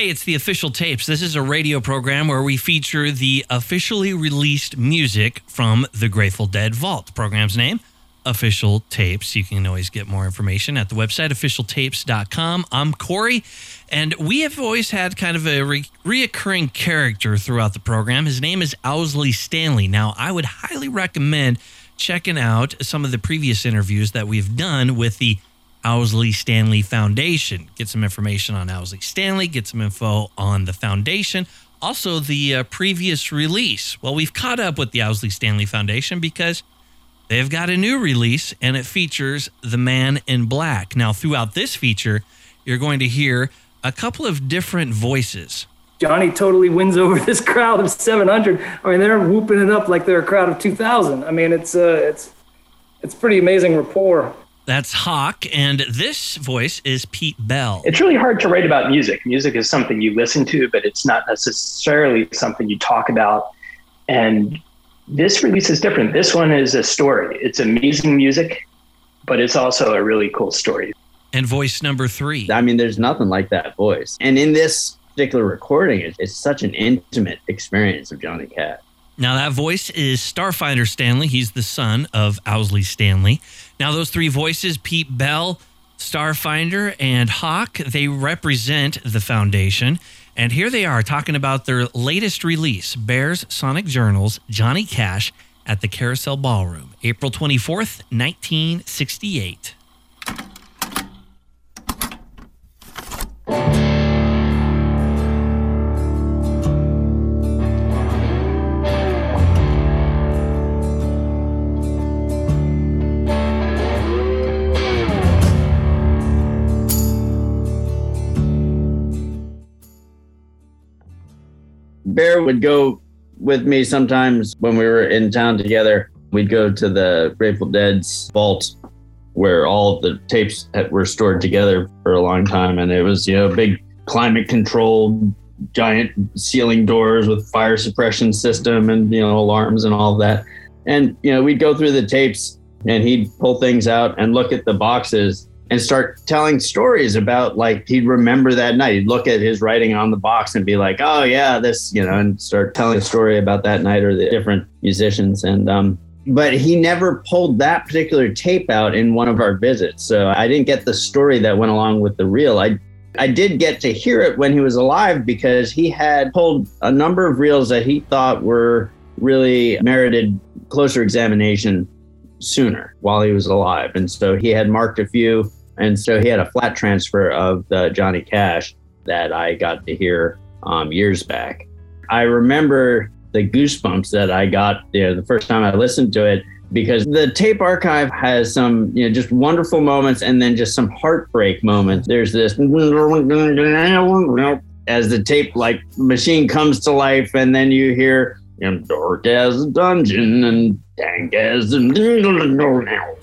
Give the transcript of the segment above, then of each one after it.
Hey, it's the official tapes. This is a radio program where we feature the officially released music from the Grateful Dead Vault. Program's name, Official Tapes. You can always get more information at the website, officialtapes.com. I'm Corey, and we have always had kind of a re- reoccurring character throughout the program. His name is Owsley Stanley. Now, I would highly recommend checking out some of the previous interviews that we've done with the Owsley Stanley Foundation. Get some information on Owsley Stanley, get some info on the foundation, also the uh, previous release. Well, we've caught up with the Owsley Stanley Foundation because they've got a new release and it features The Man in Black. Now, throughout this feature, you're going to hear a couple of different voices. Johnny totally wins over this crowd of 700. I mean, they're whooping it up like they're a crowd of 2,000. I mean, it's uh, it's it's pretty amazing rapport. That's Hawk, and this voice is Pete Bell. It's really hard to write about music. Music is something you listen to, but it's not necessarily something you talk about. And this release is different. This one is a story. It's amazing music, but it's also a really cool story. And voice number three. I mean, there's nothing like that voice. And in this particular recording, it's, it's such an intimate experience of Johnny Cash. Now, that voice is Starfinder Stanley. He's the son of Owsley Stanley. Now, those three voices, Pete Bell, Starfinder, and Hawk, they represent the foundation. And here they are talking about their latest release, Bears Sonic Journals, Johnny Cash at the Carousel Ballroom, April 24th, 1968. Would go with me sometimes when we were in town together. We'd go to the Grateful Dead's vault where all the tapes were stored together for a long time. And it was, you know, big climate controlled giant ceiling doors with fire suppression system and, you know, alarms and all that. And, you know, we'd go through the tapes and he'd pull things out and look at the boxes and start telling stories about like he'd remember that night. He'd look at his writing on the box and be like, "Oh yeah, this," you know, and start telling a story about that night or the different musicians. And um, but he never pulled that particular tape out in one of our visits, so I didn't get the story that went along with the reel. I I did get to hear it when he was alive because he had pulled a number of reels that he thought were really merited closer examination sooner while he was alive. And so he had marked a few and so he had a flat transfer of the Johnny Cash that I got to hear um, years back. I remember the goosebumps that I got you know, the first time I listened to it because the tape archive has some you know just wonderful moments and then just some heartbreak moments. There's this as the tape like machine comes to life and then you hear you know, dark as a dungeon and dank as a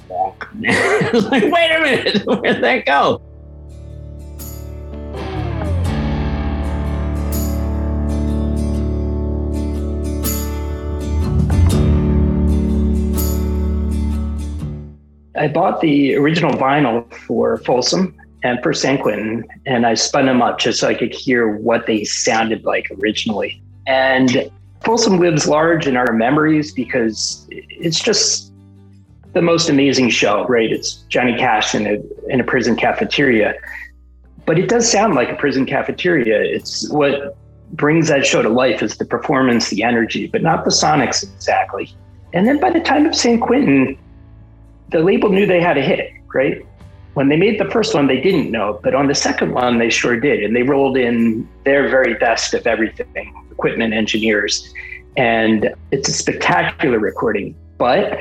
like, wait a minute, where'd that go? I bought the original vinyl for Folsom and for San Quentin, and I spun them up just so I could hear what they sounded like originally. And Folsom lives large in our memories because it's just the most amazing show, right? It's Johnny Cash in a in a prison cafeteria, but it does sound like a prison cafeteria. It's what brings that show to life is the performance, the energy, but not the sonics exactly. And then by the time of San Quentin, the label knew they had a hit, right? When they made the first one, they didn't know, but on the second one, they sure did. And they rolled in their very best of everything equipment engineers. And it's a spectacular recording. But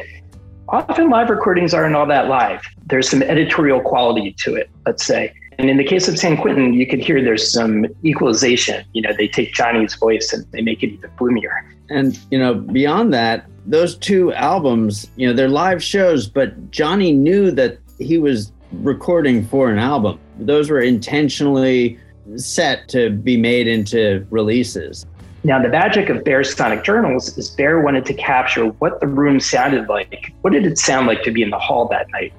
often live recordings aren't all that live. There's some editorial quality to it, let's say. And in the case of San Quentin, you could hear there's some equalization. You know, they take Johnny's voice and they make it even bloomier. And, you know, beyond that, those two albums, you know, they're live shows, but Johnny knew that he was recording for an album. Those were intentionally set to be made into releases. Now, the magic of Bear's Sonic Journals is Bear wanted to capture what the room sounded like. What did it sound like to be in the hall that night?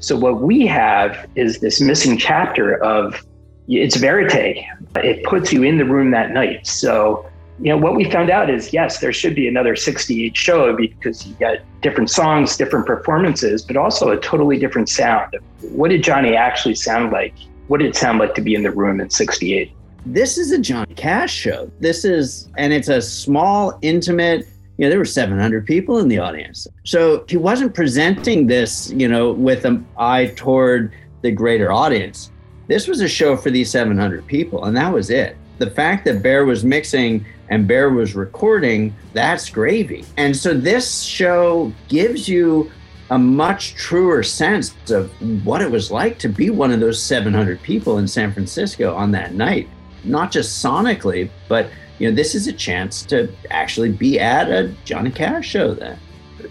So, what we have is this missing chapter of it's verite. It puts you in the room that night. So, you know, what we found out is yes, there should be another 68 show because you get different songs, different performances, but also a totally different sound. What did Johnny actually sound like? What did it sound like to be in the room in 68? This is a Johnny Cash show. This is, and it's a small, intimate, you know, there were 700 people in the audience. So he wasn't presenting this, you know, with an eye toward the greater audience. This was a show for these 700 people, and that was it. The fact that Bear was mixing and Bear was recording, that's gravy. And so this show gives you a much truer sense of what it was like to be one of those 700 people in San Francisco on that night. Not just sonically, but you know, this is a chance to actually be at a Johnny Cash show then.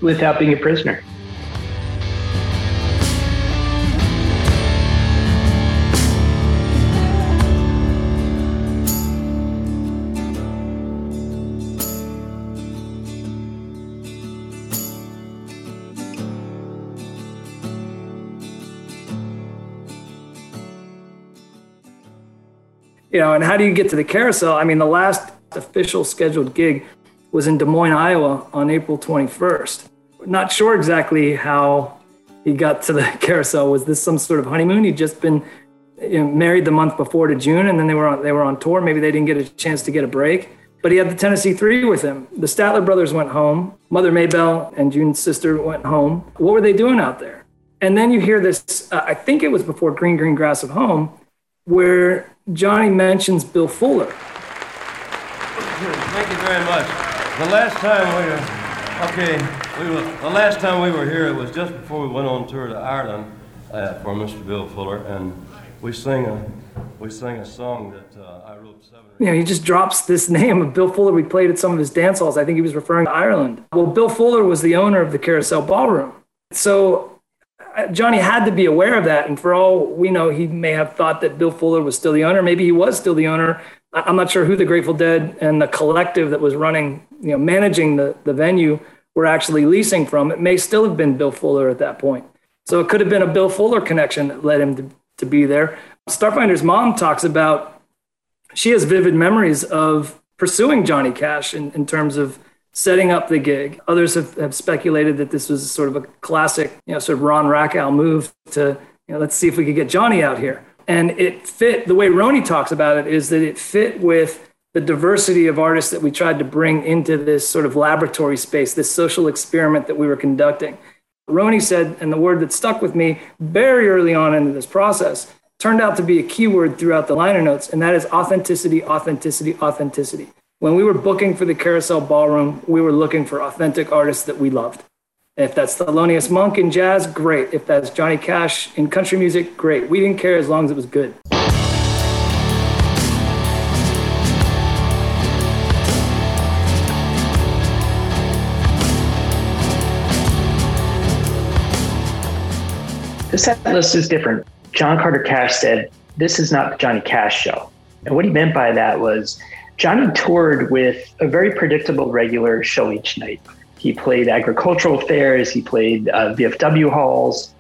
Without being a prisoner. You know, and how do you get to the carousel? I mean, the last official scheduled gig was in Des Moines, Iowa on April 21st. Not sure exactly how he got to the carousel. Was this some sort of honeymoon? He'd just been you know, married the month before to June, and then they were on, they were on tour. Maybe they didn't get a chance to get a break. But he had the Tennessee Three with him. The Statler brothers went home. Mother Maybelle and June's sister went home. What were they doing out there? And then you hear this. Uh, I think it was before Green Green Grass of Home, where Johnny mentions Bill Fuller. Thank you very much. The last time we were, okay, we were, the last time we were here, it was just before we went on tour to Ireland uh, for Mr. Bill Fuller, and we sang a, we sang a song that uh, I wrote seven. You know, he just drops this name of Bill Fuller. We played at some of his dance halls. I think he was referring to Ireland. Well, Bill Fuller was the owner of the Carousel Ballroom. So Johnny had to be aware of that. And for all we know, he may have thought that Bill Fuller was still the owner. Maybe he was still the owner. I'm not sure who the Grateful Dead and the collective that was running, you know, managing the, the venue were actually leasing from. It may still have been Bill Fuller at that point. So it could have been a Bill Fuller connection that led him to, to be there. Starfinder's mom talks about she has vivid memories of pursuing Johnny Cash in, in terms of setting up the gig. Others have, have speculated that this was sort of a classic, you know, sort of Ron Rackow move to, you know, let's see if we could get Johnny out here. And it fit the way Roni talks about it is that it fit with the diversity of artists that we tried to bring into this sort of laboratory space, this social experiment that we were conducting. Roni said, and the word that stuck with me very early on into this process turned out to be a keyword throughout the liner notes, and that is authenticity, authenticity, authenticity. When we were booking for the Carousel Ballroom, we were looking for authentic artists that we loved. If that's Thelonious Monk in jazz, great. If that's Johnny Cash in country music, great. We didn't care as long as it was good. The set list is different. John Carter Cash said, This is not the Johnny Cash show. And what he meant by that was Johnny toured with a very predictable regular show each night. He played agricultural fairs, he played uh, VFW halls,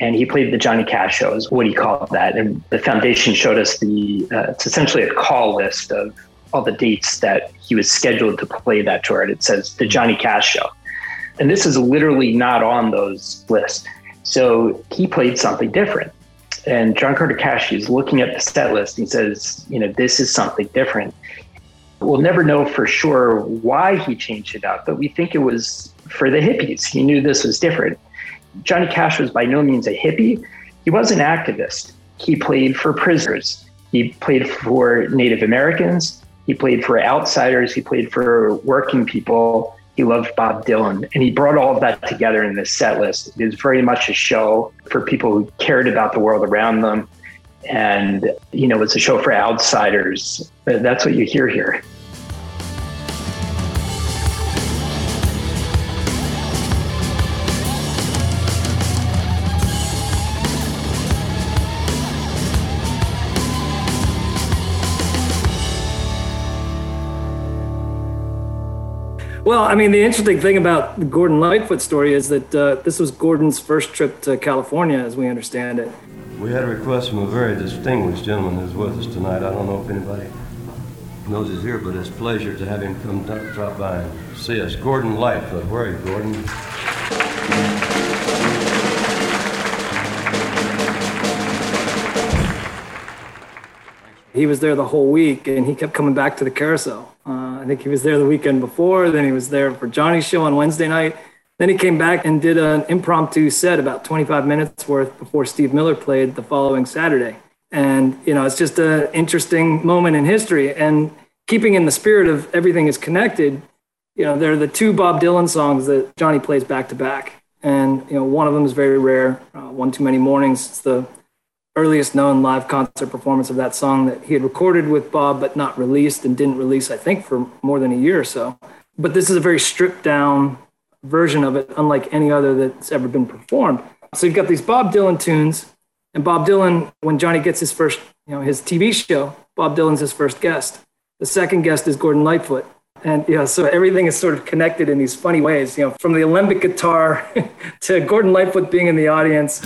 and he played the Johnny Cash show, is what he called that. And the foundation showed us the, uh, it's essentially a call list of all the dates that he was scheduled to play that tour. And it says the Johnny Cash show. And this is literally not on those lists. So he played something different. And John Carter Cash is looking at the set list and says, you know, this is something different. We'll never know for sure why he changed it up, but we think it was for the hippies. He knew this was different. Johnny Cash was by no means a hippie. He was an activist. He played for prisoners. He played for Native Americans. He played for outsiders. He played for working people. He loved Bob Dylan. And he brought all of that together in this set list. It was very much a show for people who cared about the world around them and you know it's a show for outsiders that's what you hear here Well, I mean, the interesting thing about the Gordon Lightfoot story is that uh, this was Gordon's first trip to California, as we understand it. we had a request from a very distinguished gentleman who's with us tonight. I don't know if anybody knows he's here, but it's a pleasure to have him come drop by and see us. Gordon Lightfoot. Where are you, Gordon? He was there the whole week and he kept coming back to the carousel. Uh, I think he was there the weekend before, then he was there for Johnny's show on Wednesday night. Then he came back and did an impromptu set about 25 minutes worth before Steve Miller played the following Saturday. And, you know, it's just an interesting moment in history. And keeping in the spirit of everything is connected, you know, there are the two Bob Dylan songs that Johnny plays back to back. And, you know, one of them is very rare, uh, One Too Many Mornings. It's the earliest known live concert performance of that song that he had recorded with Bob, but not released and didn't release, I think, for more than a year or so. But this is a very stripped down version of it, unlike any other that's ever been performed. So you've got these Bob Dylan tunes, and Bob Dylan, when Johnny gets his first, you know, his TV show, Bob Dylan's his first guest. The second guest is Gordon Lightfoot. And you know, so everything is sort of connected in these funny ways, you know, from the alembic guitar to Gordon Lightfoot being in the audience.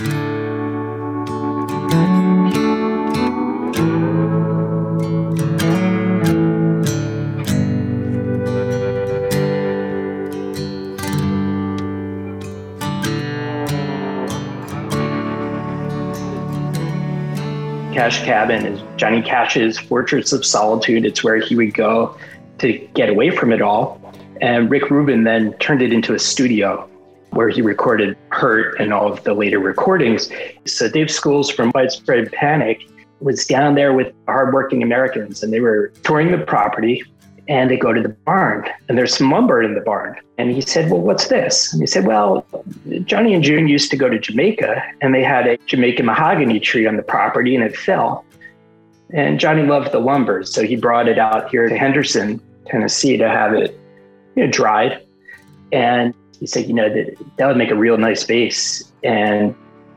Cash Cabin is Johnny Cash's fortress of solitude. It's where he would go to get away from it all. And Rick Rubin then turned it into a studio where he recorded Hurt and all of the later recordings. So Dave Schools from Widespread Panic was down there with hardworking Americans and they were touring the property and they go to the barn and there's some lumber in the barn. And he said, Well, what's this? And he said, Well, Johnny and June used to go to Jamaica and they had a Jamaican mahogany tree on the property and it fell. And Johnny loved the lumber. So he brought it out here to Henderson, Tennessee to have it you know, dried. And he said, You know, that, that would make a real nice base. And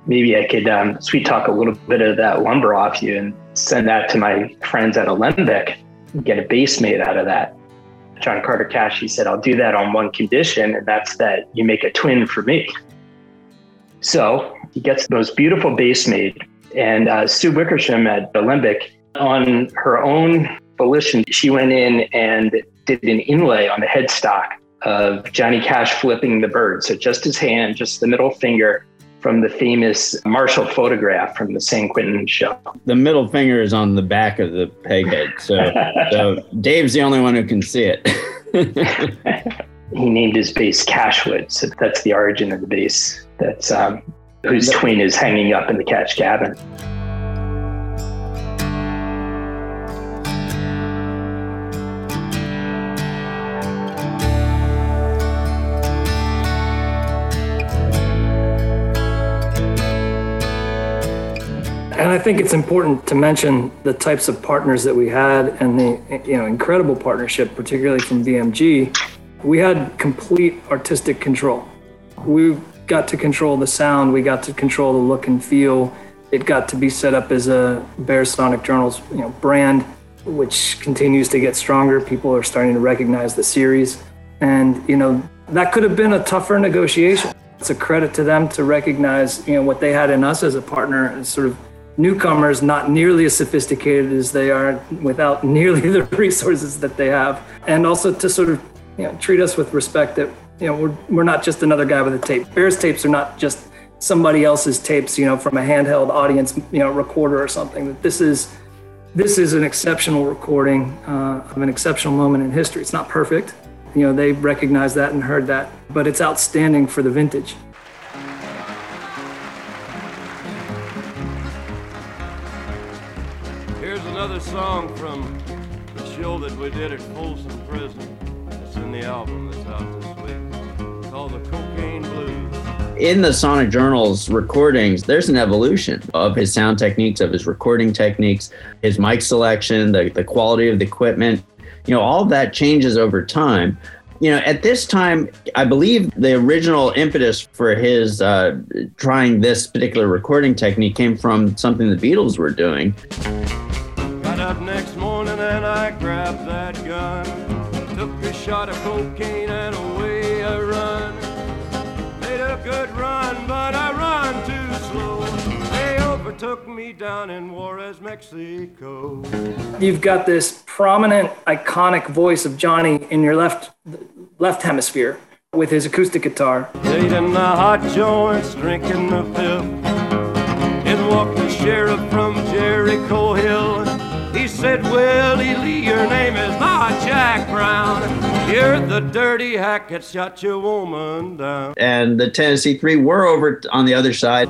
maybe I could um, sweet talk a little bit of that lumber off you and send that to my friends at Alembic get a base made out of that. John Carter Cash, he said, I'll do that on one condition, and that's that you make a twin for me. So he gets those beautiful base made. And uh, Sue Wickersham at Alembic, on her own volition, she went in and did an inlay on the headstock of Johnny Cash flipping the bird. So just his hand, just the middle finger, from the famous Marshall photograph from the San Quentin show. The middle finger is on the back of the peg head. So, so Dave's the only one who can see it. he named his base Cashwood. So that's the origin of the base. That's um, whose twin is hanging up in the Cash cabin. And I think it's important to mention the types of partners that we had and the you know incredible partnership, particularly from BMG. We had complete artistic control. We got to control the sound. We got to control the look and feel. It got to be set up as a Bear Sonic Journals you know brand, which continues to get stronger. People are starting to recognize the series, and you know that could have been a tougher negotiation. It's a credit to them to recognize you know what they had in us as a partner, and sort of newcomers not nearly as sophisticated as they are without nearly the resources that they have. And also to sort of you know treat us with respect that you know we're, we're not just another guy with a tape. Bears tapes are not just somebody else's tapes you know from a handheld audience you know recorder or something. That this is this is an exceptional recording uh, of an exceptional moment in history. It's not perfect. You know they recognize that and heard that but it's outstanding for the vintage song from the show that we did at Folsom Prison. It's in the album that's out this week called The Cocaine Blues. In the Sonic Journals recordings, there's an evolution of his sound techniques, of his recording techniques, his mic selection, the, the quality of the equipment. You know, all that changes over time you know, at this time, I believe the original impetus for his uh, trying this particular recording technique came from something the Beatles were doing up next morning and I grabbed that gun. Took a shot of cocaine and away I run. Made a good run, but I run too slow. Hey, over took me down in Juarez, Mexico. You've got this prominent, iconic voice of Johnny in your left left hemisphere with his acoustic guitar. Eating the hot joints, drinking the fifth. In walked the sheriff from Jericho Hill. Willie Lee, your name is not Jack Brown. You're the dirty hack that shot your woman down. And the Tennessee Three were over on the other side.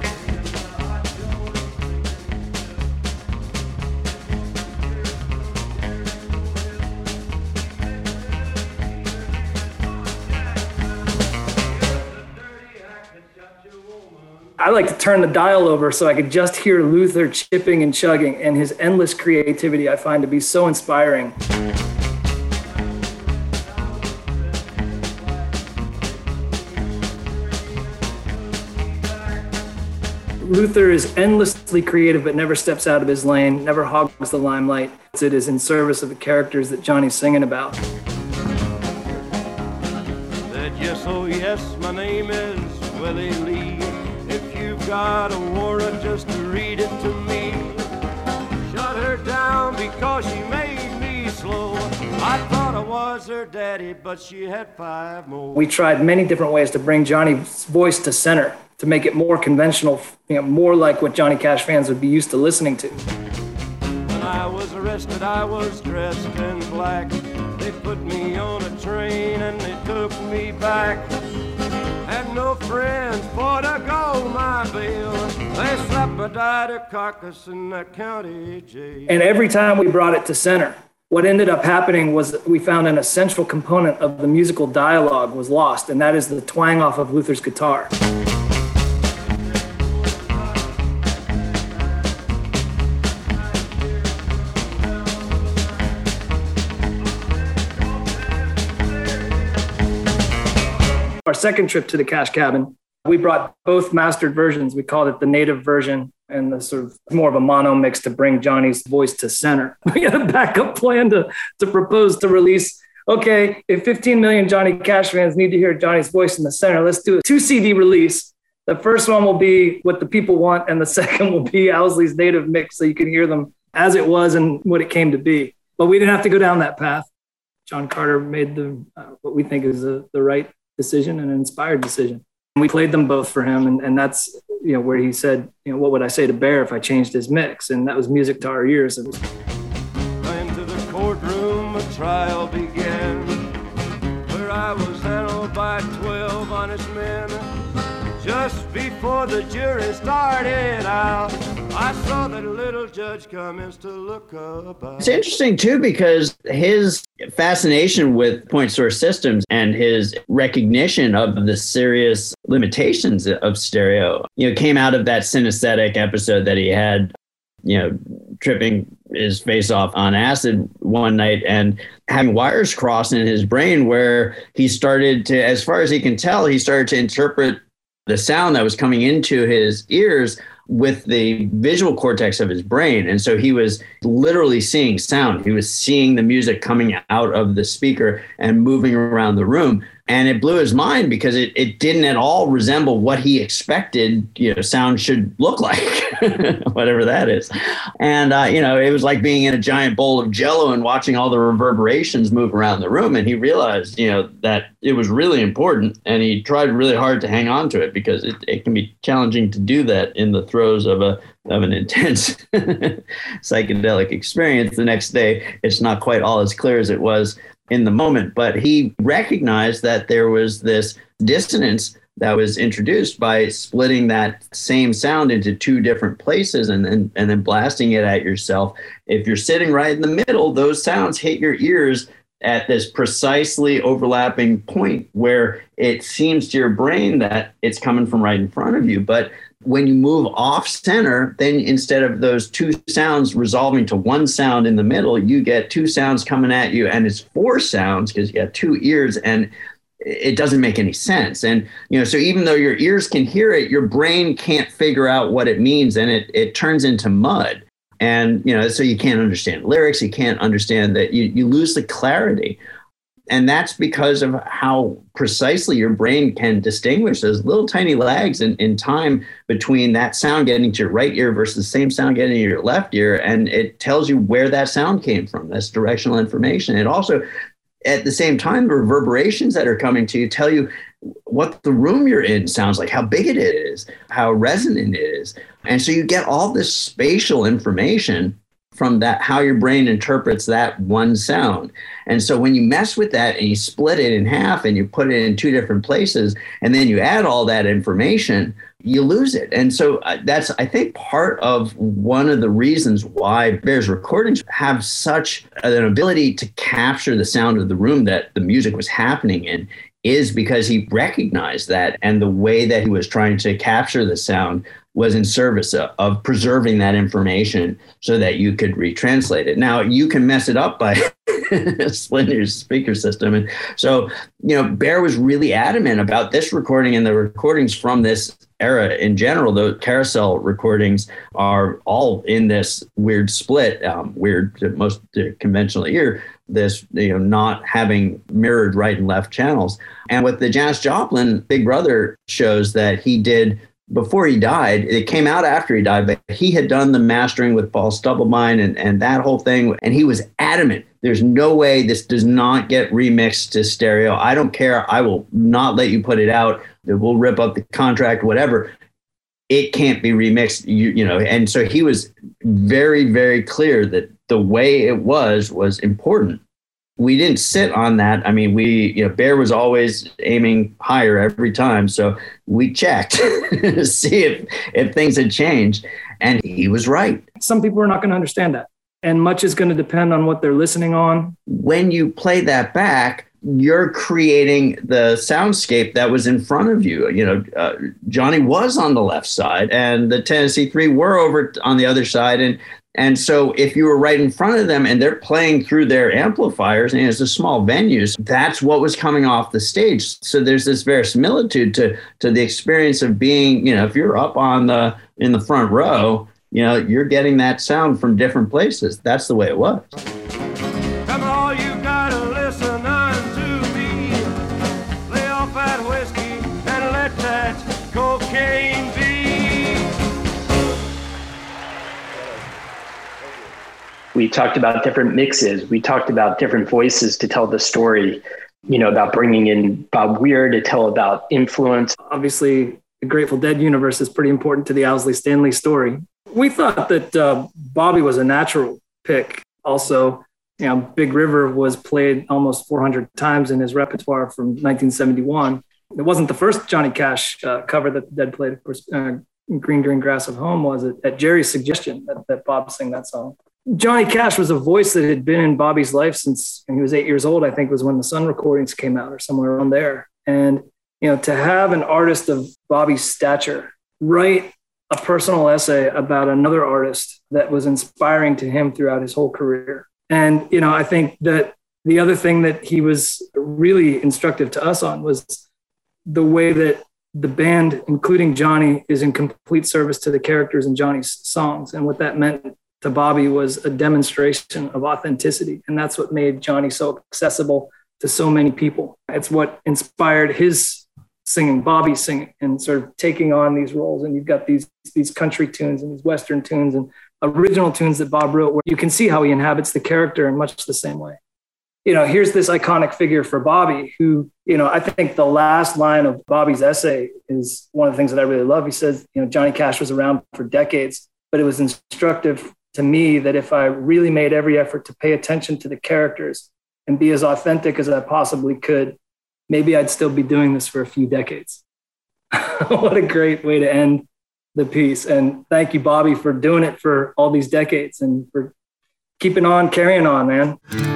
I like to turn the dial over so I could just hear Luther chipping and chugging, and his endless creativity I find to be so inspiring. Luther is endlessly creative but never steps out of his lane, never hogs the limelight. It is in service of the characters that Johnny's singing about. Said, yes, oh yes, my name is Willie Lee. Got a warrant, just to read it to me. Shut her down because she made me slow. I thought I was her daddy, but she had five more. We tried many different ways to bring Johnny's voice to center, to make it more conventional, you know, more like what Johnny Cash fans would be used to listening to. When I was arrested, I was dressed in black. They put me on a train and they took me back. Friends for go my bail. They died a carcass in that county jail. And every time we brought it to center, what ended up happening was we found an essential component of the musical dialogue was lost, and that is the twang off of Luther's guitar. Second trip to the Cash Cabin, we brought both mastered versions. We called it the native version and the sort of more of a mono mix to bring Johnny's voice to center. We had a backup plan to, to propose to release. Okay, if 15 million Johnny Cash fans need to hear Johnny's voice in the center, let's do a two CD release. The first one will be what the people want, and the second will be Owsley's native mix so you can hear them as it was and what it came to be. But we didn't have to go down that path. John Carter made the uh, what we think is the, the right decision and an inspired decision. And we played them both for him, and, and that's you know where he said, you know, what would I say to Bear if I changed his mix? And that was music to our ears. Was Into the courtroom, a trial began, where I was handled by 12 honest men. Just before the jury started out, I saw that little judge to look about. It's interesting too because his fascination with point source systems and his recognition of the serious limitations of stereo, you know, came out of that synesthetic episode that he had, you know, tripping his face off on acid one night and having wires cross in his brain where he started to, as far as he can tell, he started to interpret the sound that was coming into his ears with the visual cortex of his brain. And so he was literally seeing sound. He was seeing the music coming out of the speaker and moving around the room. And it blew his mind because it, it didn't at all resemble what he expected, you know, sound should look like, whatever that is. And, uh, you know, it was like being in a giant bowl of jello and watching all the reverberations move around the room. And he realized, you know, that it was really important. And he tried really hard to hang on to it because it, it can be challenging to do that in the throes of a of an intense psychedelic experience the next day it's not quite all as clear as it was in the moment but he recognized that there was this dissonance that was introduced by splitting that same sound into two different places and then and then blasting it at yourself. If you're sitting right in the middle those sounds hit your ears at this precisely overlapping point where it seems to your brain that it's coming from right in front of you but when you move off center, then instead of those two sounds resolving to one sound in the middle, you get two sounds coming at you, and it's four sounds because you got two ears, and it doesn't make any sense. And you know, so even though your ears can hear it, your brain can't figure out what it means, and it it turns into mud. And you know, so you can't understand lyrics, you can't understand that you you lose the clarity. And that's because of how precisely your brain can distinguish those little tiny lags in, in time between that sound getting to your right ear versus the same sound getting to your left ear. And it tells you where that sound came from. That's directional information. It also, at the same time, the reverberations that are coming to you tell you what the room you're in sounds like, how big it is, how resonant it is. And so you get all this spatial information from that how your brain interprets that one sound. And so when you mess with that and you split it in half and you put it in two different places and then you add all that information, you lose it. And so uh, that's I think part of one of the reasons why Bear's recordings have such an ability to capture the sound of the room that the music was happening in is because he recognized that and the way that he was trying to capture the sound was in service of, of, preserving that information so that you could retranslate it. Now you can mess it up by splitting your speaker system. And so, you know, Bear was really adamant about this recording and the recordings from this era in general. The carousel recordings are all in this weird split, um, weird to most conventional ear, this, you know, not having mirrored right and left channels. And with the Janis Joplin Big Brother shows that he did before he died, it came out after he died, but he had done the mastering with Paul Stubblebine and, and that whole thing. And he was adamant there's no way this does not get remixed to stereo. I don't care. I will not let you put it out. We'll rip up the contract, whatever. It can't be remixed, you, you know. And so he was very, very clear that the way it was was important we didn't sit on that. I mean, we, you know, Bear was always aiming higher every time. So we checked to see if, if things had changed. And he was right. Some people are not going to understand that. And much is going to depend on what they're listening on. When you play that back, you're creating the soundscape that was in front of you. You know, uh, Johnny was on the left side, and the Tennessee Three were over on the other side, and and so if you were right in front of them and they're playing through their amplifiers and it's a small venue, that's what was coming off the stage. So there's this verisimilitude to to the experience of being, you know, if you're up on the in the front row, you know, you're getting that sound from different places. That's the way it was. We talked about different mixes. We talked about different voices to tell the story, you know, about bringing in Bob Weir to tell about influence. Obviously, the Grateful Dead universe is pretty important to the Owsley Stanley story. We thought that uh, Bobby was a natural pick. Also, you know, Big River was played almost 400 times in his repertoire from 1971. It wasn't the first Johnny Cash uh, cover that the Dead played. Of course, uh, Green Green Grass of Home was at, at Jerry's suggestion that, that Bob sing that song. Johnny Cash was a voice that had been in Bobby's life since he was eight years old. I think was when the Sun recordings came out, or somewhere around there. And you know, to have an artist of Bobby's stature write a personal essay about another artist that was inspiring to him throughout his whole career. And you know, I think that the other thing that he was really instructive to us on was the way that the band, including Johnny, is in complete service to the characters in Johnny's songs and what that meant to Bobby was a demonstration of authenticity. And that's what made Johnny so accessible to so many people. It's what inspired his singing, Bobby singing, and sort of taking on these roles. And you've got these, these country tunes and these Western tunes and original tunes that Bob wrote, where you can see how he inhabits the character in much the same way. You know, here's this iconic figure for Bobby, who, you know, I think the last line of Bobby's essay is one of the things that I really love. He says, you know, Johnny Cash was around for decades, but it was instructive to me that if I really made every effort to pay attention to the characters and be as authentic as I possibly could, maybe I'd still be doing this for a few decades. what a great way to end the piece. And thank you, Bobby, for doing it for all these decades and for keeping on, carrying on, man.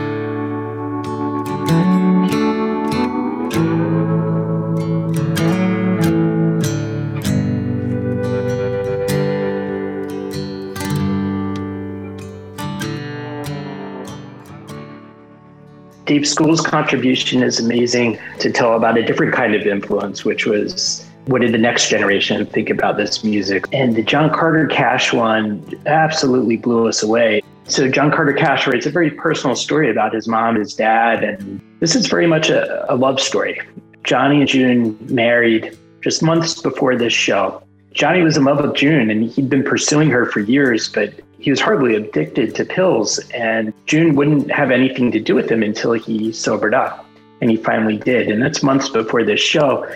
Dave School's contribution is amazing to tell about a different kind of influence, which was what did the next generation think about this music? And the John Carter Cash one absolutely blew us away. So John Carter Cash writes a very personal story about his mom, his dad, and this is very much a, a love story. Johnny and June married just months before this show. Johnny was in love with June and he'd been pursuing her for years, but he was hardly addicted to pills. And June wouldn't have anything to do with him until he sobered up. And he finally did. And that's months before this show.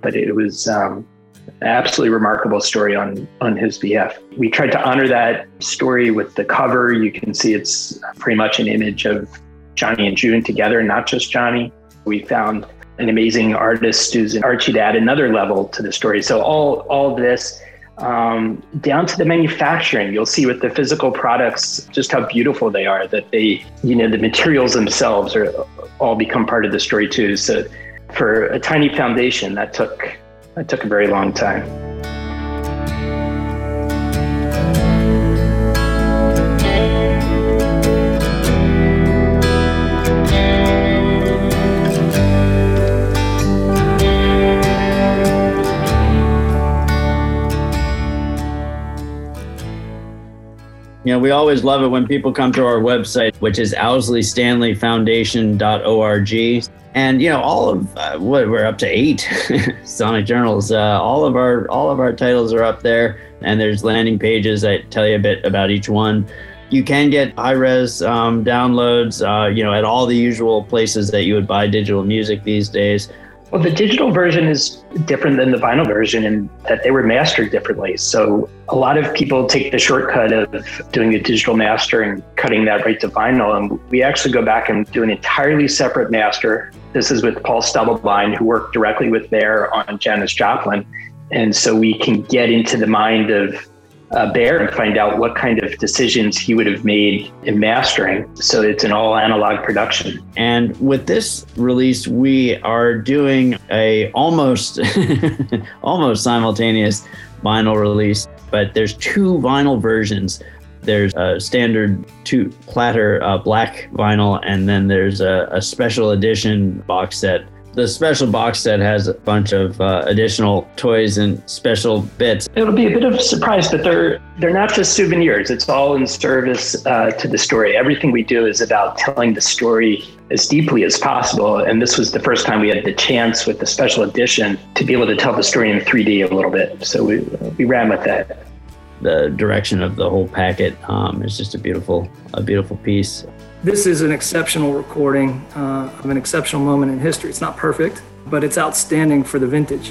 But it was um, absolutely remarkable story on, on his behalf. We tried to honor that story with the cover. You can see it's pretty much an image of Johnny and June together, not just Johnny. We found an amazing artist who's an Archie to add another level to the story. So all all this um, down to the manufacturing, you'll see with the physical products just how beautiful they are. That they, you know, the materials themselves are all become part of the story too. So for a tiny foundation, that took that took a very long time. You know, we always love it when people come to our website, which is owsleystanleyfoundation.org. And you know, all of uh, what we're up to eight Sonic journals. Uh, all of our all of our titles are up there, and there's landing pages that tell you a bit about each one. You can get high res um, downloads, uh, you know, at all the usual places that you would buy digital music these days. Well, the digital version is different than the vinyl version in that they were mastered differently. So a lot of people take the shortcut of doing the digital master and cutting that right to vinyl. And we actually go back and do an entirely separate master. This is with Paul Stubblebine, who worked directly with Bear on Janis Joplin. And so we can get into the mind of uh, Bear and find out what kind of decisions he would have made in mastering. So it's an all analog production. And with this release, we are doing a almost almost simultaneous vinyl release, but there's two vinyl versions. There's a standard two platter uh, black vinyl, and then there's a, a special edition box set the special box set has a bunch of uh, additional toys and special bits. It'll be a bit of a surprise, but they're they're not just souvenirs. It's all in service uh, to the story. Everything we do is about telling the story as deeply as possible. And this was the first time we had the chance with the special edition to be able to tell the story in 3D a little bit. So we we ran with that. The direction of the whole packet um, is just a beautiful a beautiful piece. This is an exceptional recording uh, of an exceptional moment in history. It's not perfect, but it's outstanding for the vintage.